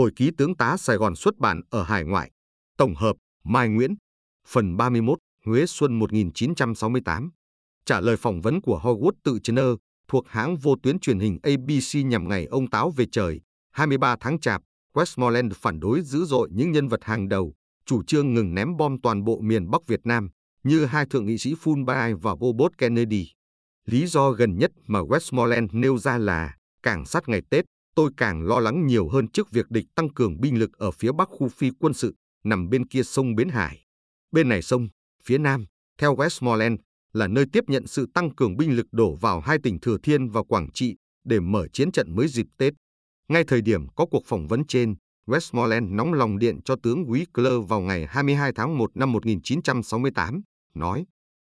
Hồi ký tướng tá Sài Gòn xuất bản ở hải ngoại. Tổng hợp, Mai Nguyễn. Phần 31, Huế Xuân 1968. Trả lời phỏng vấn của Howard tự Jenner thuộc hãng vô tuyến truyền hình ABC nhằm ngày ông Táo về trời, 23 tháng Chạp, Westmoreland phản đối dữ dội những nhân vật hàng đầu, chủ trương ngừng ném bom toàn bộ miền Bắc Việt Nam, như hai thượng nghị sĩ Fulbright và Robert Kennedy. Lý do gần nhất mà Westmoreland nêu ra là, cảng sát ngày Tết, tôi càng lo lắng nhiều hơn trước việc địch tăng cường binh lực ở phía bắc khu phi quân sự, nằm bên kia sông Bến Hải. Bên này sông, phía nam, theo Westmoreland, là nơi tiếp nhận sự tăng cường binh lực đổ vào hai tỉnh Thừa Thiên và Quảng Trị để mở chiến trận mới dịp Tết. Ngay thời điểm có cuộc phỏng vấn trên, Westmoreland nóng lòng điện cho tướng Wickler vào ngày 22 tháng 1 năm 1968, nói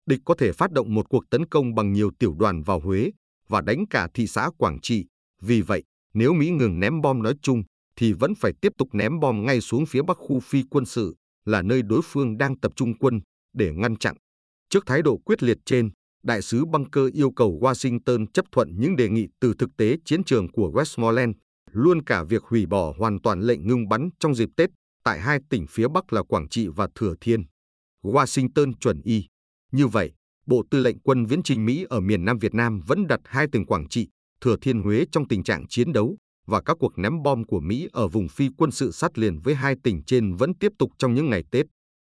địch có thể phát động một cuộc tấn công bằng nhiều tiểu đoàn vào Huế và đánh cả thị xã Quảng Trị. Vì vậy, nếu Mỹ ngừng ném bom nói chung, thì vẫn phải tiếp tục ném bom ngay xuống phía bắc khu phi quân sự, là nơi đối phương đang tập trung quân, để ngăn chặn. Trước thái độ quyết liệt trên, đại sứ Bunker yêu cầu Washington chấp thuận những đề nghị từ thực tế chiến trường của Westmoreland, luôn cả việc hủy bỏ hoàn toàn lệnh ngưng bắn trong dịp Tết tại hai tỉnh phía Bắc là Quảng Trị và Thừa Thiên. Washington chuẩn y. Như vậy, Bộ Tư lệnh Quân Viễn trình Mỹ ở miền Nam Việt Nam vẫn đặt hai tỉnh Quảng Trị, Thừa Thiên Huế trong tình trạng chiến đấu và các cuộc ném bom của Mỹ ở vùng phi quân sự sát liền với hai tỉnh trên vẫn tiếp tục trong những ngày Tết.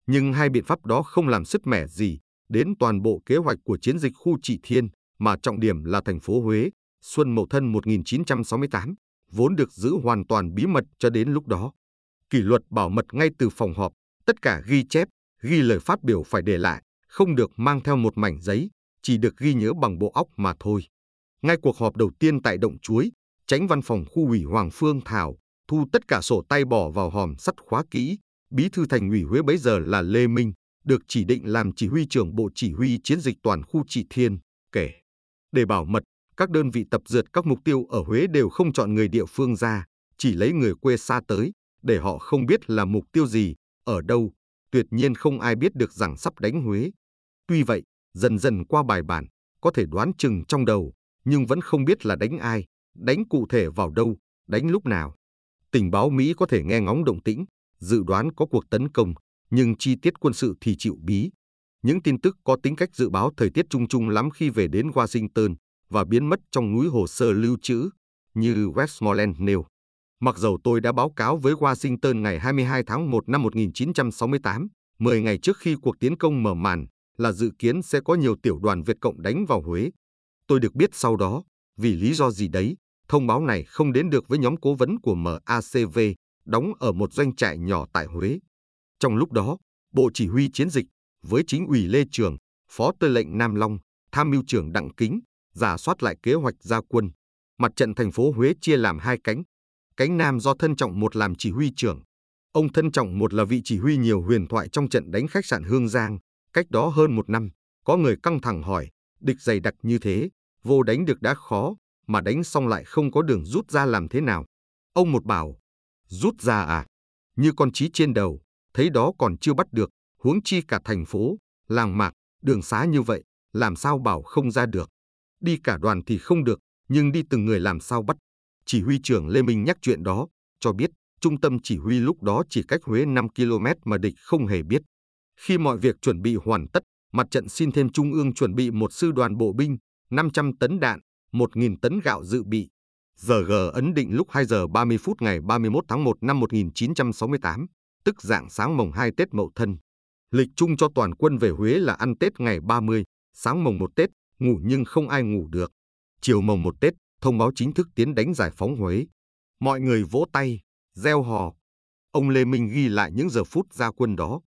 Nhưng hai biện pháp đó không làm sứt mẻ gì đến toàn bộ kế hoạch của chiến dịch khu trị thiên mà trọng điểm là thành phố Huế, xuân Mậu Thân 1968, vốn được giữ hoàn toàn bí mật cho đến lúc đó. Kỷ luật bảo mật ngay từ phòng họp, tất cả ghi chép, ghi lời phát biểu phải để lại, không được mang theo một mảnh giấy, chỉ được ghi nhớ bằng bộ óc mà thôi. Ngay cuộc họp đầu tiên tại Động Chuối, tránh văn phòng khu ủy Hoàng Phương Thảo thu tất cả sổ tay bỏ vào hòm sắt khóa kỹ. Bí thư thành ủy Huế bấy giờ là Lê Minh, được chỉ định làm chỉ huy trưởng bộ chỉ huy chiến dịch toàn khu trị thiên, kể. Để bảo mật, các đơn vị tập dượt các mục tiêu ở Huế đều không chọn người địa phương ra, chỉ lấy người quê xa tới, để họ không biết là mục tiêu gì, ở đâu. Tuyệt nhiên không ai biết được rằng sắp đánh Huế. Tuy vậy, dần dần qua bài bản, có thể đoán chừng trong đầu, nhưng vẫn không biết là đánh ai, đánh cụ thể vào đâu, đánh lúc nào. Tình báo Mỹ có thể nghe ngóng động tĩnh, dự đoán có cuộc tấn công, nhưng chi tiết quân sự thì chịu bí. Những tin tức có tính cách dự báo thời tiết chung chung lắm khi về đến Washington và biến mất trong núi hồ sơ lưu trữ, như Westmoreland nêu. Mặc dầu tôi đã báo cáo với Washington ngày 22 tháng 1 năm 1968, 10 ngày trước khi cuộc tiến công mở màn, là dự kiến sẽ có nhiều tiểu đoàn Việt Cộng đánh vào Huế. Tôi được biết sau đó, vì lý do gì đấy, thông báo này không đến được với nhóm cố vấn của MACV, đóng ở một doanh trại nhỏ tại Huế. Trong lúc đó, Bộ Chỉ huy Chiến dịch, với chính ủy Lê Trường, Phó Tư lệnh Nam Long, Tham mưu trưởng Đặng Kính, giả soát lại kế hoạch gia quân. Mặt trận thành phố Huế chia làm hai cánh. Cánh Nam do Thân Trọng một làm chỉ huy trưởng. Ông Thân Trọng một là vị chỉ huy nhiều huyền thoại trong trận đánh khách sạn Hương Giang, cách đó hơn một năm. Có người căng thẳng hỏi, địch dày đặc như thế, vô đánh được đã khó, mà đánh xong lại không có đường rút ra làm thế nào. Ông một bảo, rút ra à? Như con trí trên đầu, thấy đó còn chưa bắt được, huống chi cả thành phố, làng mạc, đường xá như vậy, làm sao bảo không ra được. Đi cả đoàn thì không được, nhưng đi từng người làm sao bắt. Chỉ huy trưởng Lê Minh nhắc chuyện đó, cho biết trung tâm chỉ huy lúc đó chỉ cách Huế 5 km mà địch không hề biết. Khi mọi việc chuẩn bị hoàn tất, mặt trận xin thêm Trung ương chuẩn bị một sư đoàn bộ binh, 500 tấn đạn, 1.000 tấn gạo dự bị. Giờ G ấn định lúc 2 giờ 30 phút ngày 31 tháng 1 năm 1968, tức dạng sáng mồng 2 Tết Mậu Thân. Lịch chung cho toàn quân về Huế là ăn Tết ngày 30, sáng mồng 1 Tết, ngủ nhưng không ai ngủ được. Chiều mồng 1 Tết, thông báo chính thức tiến đánh giải phóng Huế. Mọi người vỗ tay, reo hò. Ông Lê Minh ghi lại những giờ phút ra quân đó.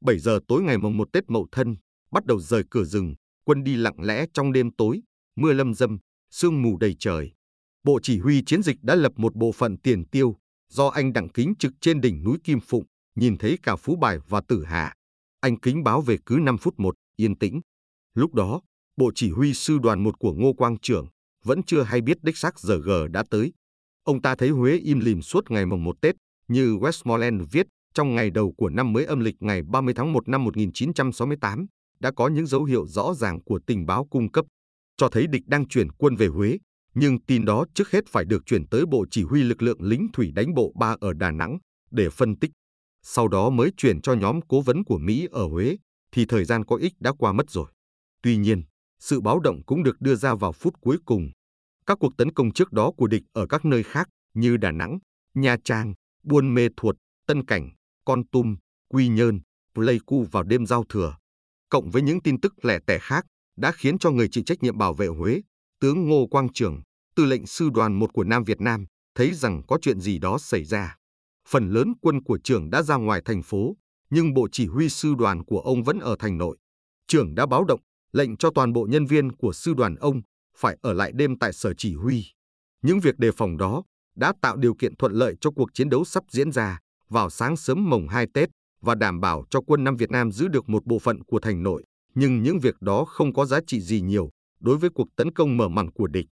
7 giờ tối ngày mồng 1 Tết Mậu Thân, bắt đầu rời cửa rừng, quân đi lặng lẽ trong đêm tối, mưa lâm dâm, sương mù đầy trời. Bộ chỉ huy chiến dịch đã lập một bộ phận tiền tiêu, do anh Đặng Kính trực trên đỉnh núi Kim Phụng, nhìn thấy cả Phú Bài và Tử Hạ. Anh Kính báo về cứ 5 phút một, yên tĩnh. Lúc đó, bộ chỉ huy sư đoàn một của Ngô Quang Trưởng vẫn chưa hay biết đích xác giờ G đã tới. Ông ta thấy Huế im lìm suốt ngày mồng 1 Tết, như Westmoreland viết trong ngày đầu của năm mới âm lịch ngày 30 tháng 1 năm 1968, đã có những dấu hiệu rõ ràng của tình báo cung cấp, cho thấy địch đang chuyển quân về Huế, Nhưng tin đó trước hết phải được chuyển tới Bộ Chỉ huy lực lượng lính thủy đánh bộ 3 ở Đà Nẵng để phân tích. Sau đó mới chuyển cho nhóm cố vấn của Mỹ ở Huế, thì thời gian có ích đã qua mất rồi. Tuy nhiên, sự báo động cũng được đưa ra vào phút cuối cùng. Các cuộc tấn công trước đó của địch ở các nơi khác như Đà Nẵng, Nha Trang, Buôn Mê Thuột, Tân Cảnh, Con Tum, Quy Nhơn, Pleiku vào đêm giao thừa, cộng với những tin tức lẻ tẻ khác, đã khiến cho người chịu trách nhiệm bảo vệ Huế, tướng Ngô Quang Trường, tư lệnh sư đoàn một của Nam Việt Nam, thấy rằng có chuyện gì đó xảy ra. Phần lớn quân của trường đã ra ngoài thành phố, nhưng bộ chỉ huy sư đoàn của ông vẫn ở thành nội. Trường đã báo động, lệnh cho toàn bộ nhân viên của sư đoàn ông phải ở lại đêm tại sở chỉ huy. Những việc đề phòng đó đã tạo điều kiện thuận lợi cho cuộc chiến đấu sắp diễn ra vào sáng sớm mồng 2 Tết và đảm bảo cho quân Nam Việt Nam giữ được một bộ phận của thành nội. Nhưng những việc đó không có giá trị gì nhiều đối với cuộc tấn công mở màn của địch.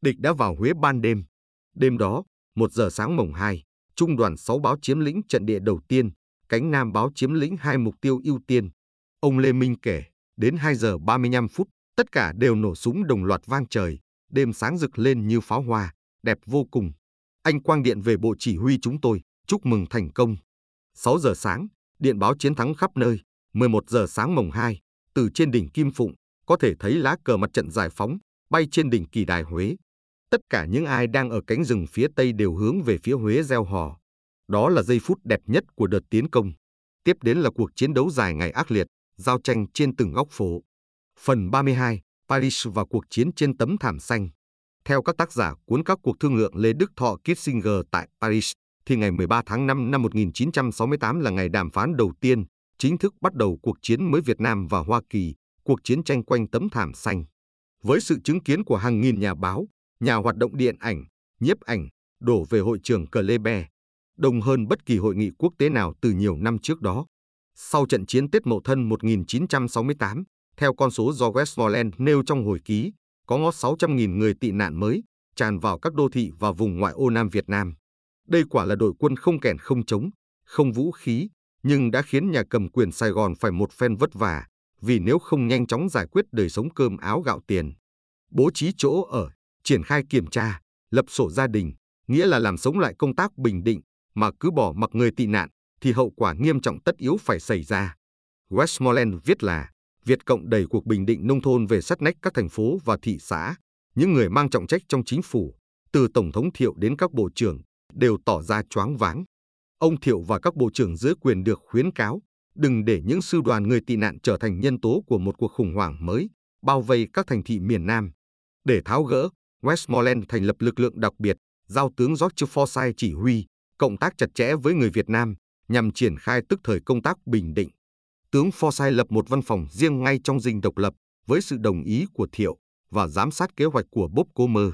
Địch đã vào Huế ban đêm. Đêm đó, một giờ sáng mồng 2, Trung đoàn 6 báo chiếm lĩnh trận địa đầu tiên, cánh Nam báo chiếm lĩnh hai mục tiêu ưu tiên. Ông Lê Minh kể, đến 2 giờ 35 phút, tất cả đều nổ súng đồng loạt vang trời, đêm sáng rực lên như pháo hoa, đẹp vô cùng. Anh quang điện về bộ chỉ huy chúng tôi, chúc mừng thành công. 6 giờ sáng, điện báo chiến thắng khắp nơi. 11 giờ sáng mồng 2, từ trên đỉnh Kim Phụng, có thể thấy lá cờ mặt trận giải phóng, bay trên đỉnh kỳ đài Huế. Tất cả những ai đang ở cánh rừng phía tây đều hướng về phía Huế gieo hò. Đó là giây phút đẹp nhất của đợt tiến công. Tiếp đến là cuộc chiến đấu dài ngày ác liệt, giao tranh trên từng góc phố. Phần 32, Paris và cuộc chiến trên tấm thảm xanh. Theo các tác giả cuốn các cuộc thương lượng Lê Đức Thọ Kissinger tại Paris, thì ngày 13 tháng 5 năm 1968 là ngày đàm phán đầu tiên, chính thức bắt đầu cuộc chiến mới Việt Nam và Hoa Kỳ, cuộc chiến tranh quanh tấm thảm xanh. Với sự chứng kiến của hàng nghìn nhà báo, nhà hoạt động điện ảnh, nhiếp ảnh, đổ về hội trường Cờ Lê Bè, đông hơn bất kỳ hội nghị quốc tế nào từ nhiều năm trước đó. Sau trận chiến Tết Mậu Thân 1968, theo con số do Westmoreland nêu trong hồi ký, có ngót 600.000 người tị nạn mới tràn vào các đô thị và vùng ngoại ô Nam Việt Nam. Đây quả là đội quân không kèn không chống, không vũ khí, nhưng đã khiến nhà cầm quyền Sài Gòn phải một phen vất vả, vì nếu không nhanh chóng giải quyết đời sống cơm áo gạo tiền. Bố trí chỗ ở, triển khai kiểm tra, lập sổ gia đình, nghĩa là làm sống lại công tác bình định, mà cứ bỏ mặc người tị nạn, thì hậu quả nghiêm trọng tất yếu phải xảy ra. Westmoreland viết là, Việt Cộng đẩy cuộc bình định nông thôn về sát nách các thành phố và thị xã. Những người mang trọng trách trong chính phủ, từ Tổng thống Thiệu đến các bộ trưởng, đều tỏ ra choáng váng. Ông Thiệu và các bộ trưởng dưới quyền được khuyến cáo đừng để những sư đoàn người tị nạn trở thành nhân tố của một cuộc khủng hoảng mới, bao vây các thành thị miền Nam. Để tháo gỡ, Westmoreland thành lập lực lượng đặc biệt, giao tướng George Forsyth chỉ huy, cộng tác chặt chẽ với người Việt Nam nhằm triển khai tức thời công tác bình định. Tướng Forsyth lập một văn phòng riêng ngay trong dinh độc lập với sự đồng ý của Thiệu và giám sát kế hoạch của Bob Comer.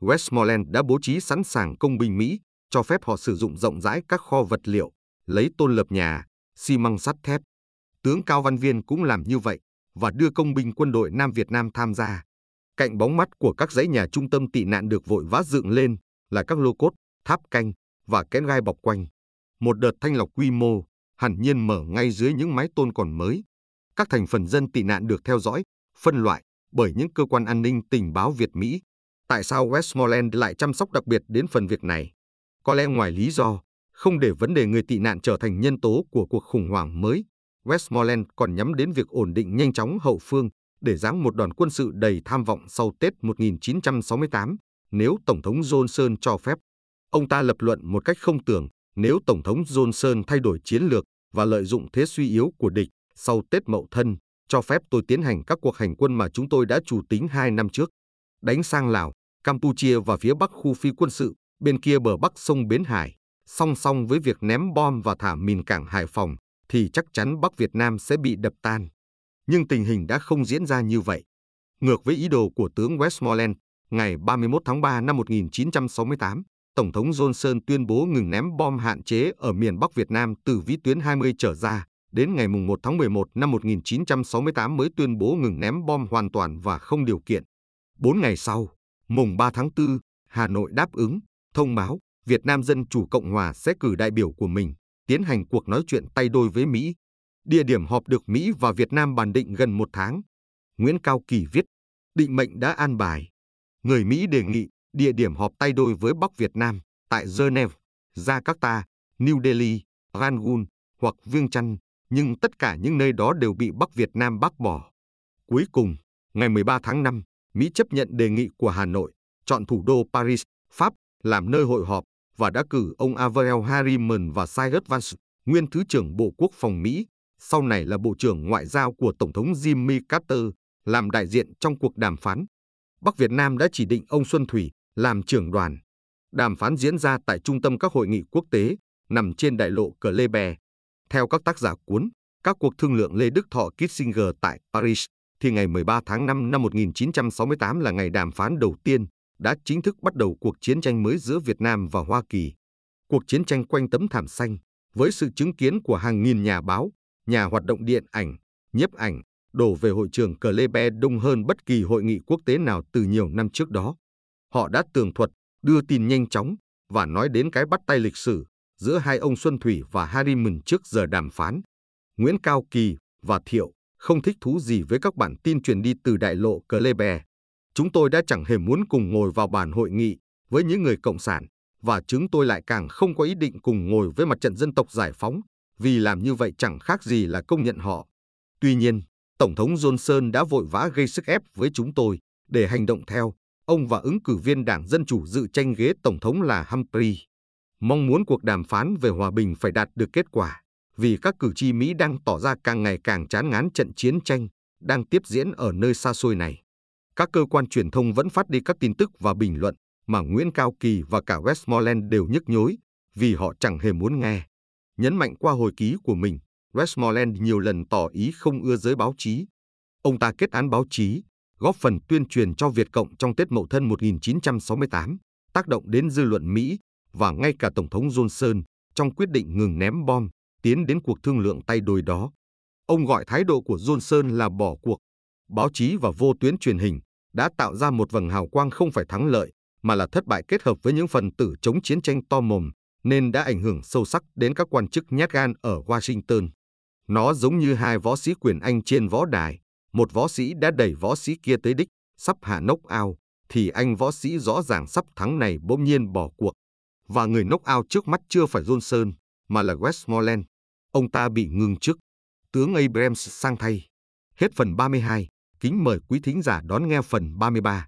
Westmoreland đã bố trí sẵn sàng công binh Mỹ, cho phép họ sử dụng rộng rãi các kho vật liệu, lấy tôn lập nhà, xi măng sắt thép. Tướng Cao Văn Viên cũng làm như vậy và đưa công binh quân đội Nam Việt Nam tham gia. Cạnh bóng mắt của các dãy nhà trung tâm tị nạn được vội vã dựng lên là các lô cốt, tháp canh và kén gai bọc quanh. Một đợt thanh lọc quy mô hẳn nhiên mở ngay dưới những mái tôn còn mới. Các thành phần dân tị nạn được theo dõi, phân loại bởi những cơ quan an ninh tình báo Việt Mỹ. Tại sao Westmoreland lại chăm sóc đặc biệt đến phần việc này? Có lẽ ngoài lý do không để vấn đề người tị nạn trở thành nhân tố của cuộc khủng hoảng mới, Westmoreland còn nhắm đến việc ổn định nhanh chóng hậu phương để giáng một đoàn quân sự đầy tham vọng sau Tết 1968 nếu Tổng thống Johnson cho phép. Ông ta lập luận một cách không tưởng nếu Tổng thống Johnson thay đổi chiến lược và lợi dụng thế suy yếu của địch sau Tết Mậu Thân, cho phép tôi tiến hành các cuộc hành quân mà chúng tôi đã chủ tính hai năm trước, đánh sang Lào, Campuchia và phía bắc khu phi quân sự, bên kia bờ bắc sông Bến Hải, song song với việc ném bom và thả mìn cảng Hải Phòng, thì chắc chắn Bắc Việt Nam sẽ bị đập tan. Nhưng tình hình đã không diễn ra như vậy. Ngược với ý đồ của tướng Westmoreland, ngày 31 tháng 3 năm 1968, Tổng thống Johnson tuyên bố ngừng ném bom hạn chế ở miền Bắc Việt Nam từ vĩ tuyến 20 trở ra, đến ngày 1 tháng 11 năm 1968 mới tuyên bố ngừng ném bom hoàn toàn và không điều kiện. Bốn ngày sau, mùng 3 tháng 4, Hà Nội đáp ứng, thông báo Việt Nam Dân Chủ Cộng Hòa sẽ cử đại biểu của mình, tiến hành cuộc nói chuyện tay đôi với Mỹ. Địa điểm họp được Mỹ và Việt Nam bàn định gần một tháng. Nguyễn Cao Kỳ viết, định mệnh đã an bài. Người Mỹ đề nghị địa điểm họp tay đôi với Bắc Việt Nam tại Geneva, Jakarta, New Delhi, Rangoon hoặc Viêng Chăn, nhưng tất cả những nơi đó đều bị Bắc Việt Nam bác bỏ. Cuối cùng, ngày 13 tháng 5, Mỹ chấp nhận đề nghị của Hà Nội, chọn thủ đô Paris, Pháp làm nơi hội họp và đã cử ông Avril Harriman và Cyrus Vance, nguyên Thứ trưởng Bộ Quốc phòng Mỹ, sau này là Bộ trưởng Ngoại giao của Tổng thống Jimmy Carter, làm đại diện trong cuộc đàm phán. Bắc Việt Nam đã chỉ định ông Xuân Thủy làm trưởng đoàn. Đàm phán diễn ra tại trung tâm các hội nghị quốc tế, nằm trên đại lộ Cờ Lê Bè. Theo các tác giả cuốn, các cuộc thương lượng Lê Đức Thọ Kissinger tại Paris, thì ngày 13 tháng 5 năm 1968 là ngày đàm phán đầu tiên, đã chính thức bắt đầu cuộc chiến tranh mới giữa Việt Nam và Hoa Kỳ. Cuộc chiến tranh quanh tấm thảm xanh, với sự chứng kiến của hàng nghìn nhà báo, nhà hoạt động điện ảnh, nhiếp ảnh, đổ về hội trường Cờ Lê Be đông hơn bất kỳ hội nghị quốc tế nào từ nhiều năm trước đó. Họ đã tường thuật, đưa tin nhanh chóng và nói đến cái bắt tay lịch sử giữa hai ông Xuân Thủy và Harriman trước giờ đàm phán. Nguyễn Cao Kỳ và Thiệu không thích thú gì với các bản tin truyền đi từ đại lộ Cờ Lê Bè. Chúng tôi đã chẳng hề muốn cùng ngồi vào bàn hội nghị với những người cộng sản và chúng tôi lại càng không có ý định cùng ngồi với mặt trận dân tộc giải phóng vì làm như vậy chẳng khác gì là công nhận họ. Tuy nhiên, Tổng thống Johnson đã vội vã gây sức ép với chúng tôi để hành động theo. Ông và ứng cử viên Đảng Dân Chủ dự tranh ghế Tổng thống là Humphrey. Mong muốn cuộc đàm phán về hòa bình phải đạt được kết quả, vì các cử tri Mỹ đang tỏ ra càng ngày càng chán ngán trận chiến tranh đang tiếp diễn ở nơi xa xôi này. Các cơ quan truyền thông vẫn phát đi các tin tức và bình luận mà Nguyễn Cao Kỳ và cả Westmoreland đều nhức nhối vì họ chẳng hề muốn nghe. Nhấn mạnh qua hồi ký của mình, Westmoreland nhiều lần tỏ ý không ưa giới báo chí. Ông ta kết án báo chí, góp phần tuyên truyền cho Việt Cộng trong Tết Mậu Thân 1968, tác động đến dư luận Mỹ và ngay cả Tổng thống Johnson trong quyết định ngừng ném bom, tiến đến cuộc thương lượng tay đôi đó. Ông gọi thái độ của Johnson là bỏ cuộc. Báo chí và vô tuyến truyền hình đã tạo ra một vầng hào quang không phải thắng lợi, mà là thất bại kết hợp với những phần tử chống chiến tranh to mồm, nên đã ảnh hưởng sâu sắc đến các quan chức nhát gan ở Washington. Nó giống như hai võ sĩ quyền Anh trên võ đài, một võ sĩ đã đẩy võ sĩ kia tới đích, sắp hạ nốc ao, thì anh võ sĩ rõ ràng sắp thắng này bỗng nhiên bỏ cuộc. Và người nốc ao trước mắt chưa phải Johnson, mà là Westmoreland. Ông ta bị ngừng chức. Tướng Abrams sang thay. Hết phần 32, kính mời quý thính giả đón nghe phần 33.